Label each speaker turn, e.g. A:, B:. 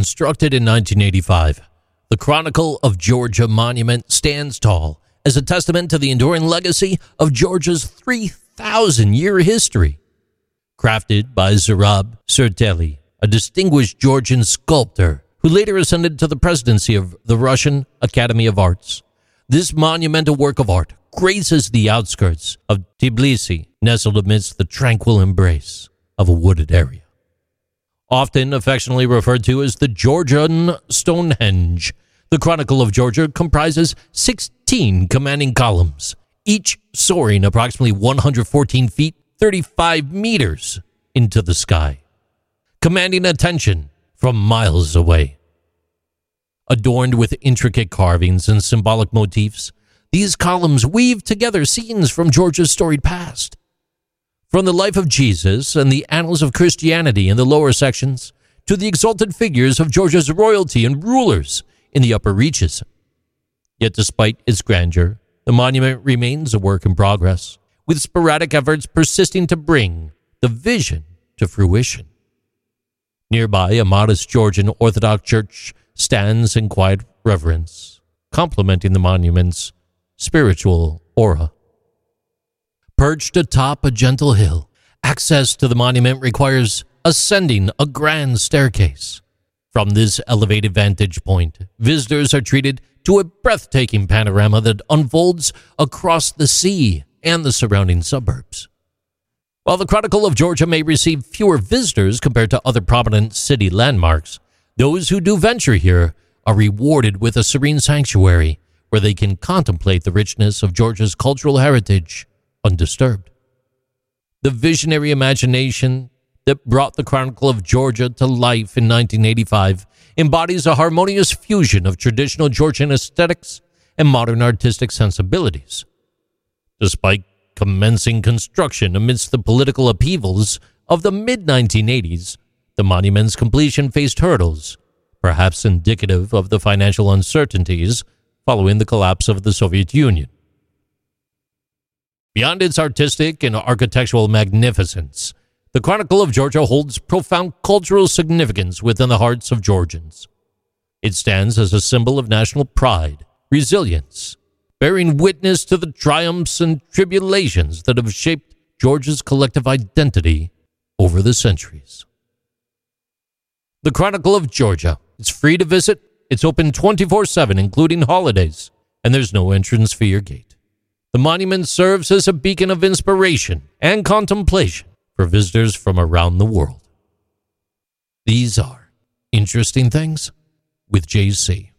A: Constructed in 1985, the Chronicle of Georgia Monument stands tall as a testament to the enduring legacy of Georgia's 3,000 year history. Crafted by Zurab Tsereteli, a distinguished Georgian sculptor who later ascended to the presidency of the Russian Academy of Arts, this monumental work of art graces the outskirts of Tbilisi, nestled amidst the tranquil embrace of a wooded area. Often affectionately referred to as the Georgian Stonehenge, the Chronicle of Georgia comprises 16 commanding columns, each soaring approximately 114 feet 35 meters into the sky, commanding attention from miles away. Adorned with intricate carvings and symbolic motifs, these columns weave together scenes from Georgia's storied past. From the life of Jesus and the annals of Christianity in the lower sections to the exalted figures of Georgia's royalty and rulers in the upper reaches. Yet, despite its grandeur, the monument remains a work in progress, with sporadic efforts persisting to bring the vision to fruition. Nearby, a modest Georgian Orthodox church stands in quiet reverence, complementing the monument's spiritual aura. Perched atop a gentle hill, access to the monument requires ascending a grand staircase. From this elevated vantage point, visitors are treated to a breathtaking panorama that unfolds across the sea and the surrounding suburbs. While the Chronicle of Georgia may receive fewer visitors compared to other prominent city landmarks, those who do venture here are rewarded with a serene sanctuary where they can contemplate the richness of Georgia's cultural heritage undisturbed. The visionary imagination that brought the Chronicle of Georgia to life in 1985 embodies a harmonious fusion of traditional Georgian aesthetics and modern artistic sensibilities. Despite commencing construction amidst the political upheavals of the mid 1980s, the monument's completion faced hurdles, perhaps indicative of the financial uncertainties following the collapse of the Soviet Union. Beyond its artistic and architectural magnificence, the Chronicle of Georgia holds profound cultural significance within the hearts of Georgians. It stands as a symbol of national pride, resilience, bearing witness to the triumphs and tribulations that have shaped Georgia's collective identity over the centuries. The Chronicle of Georgia. It's free to visit. It's open 24 7, including holidays, and there's no entrance fee or gate. The monument serves as a beacon of inspiration and contemplation for visitors from around the world. These are interesting things with JC.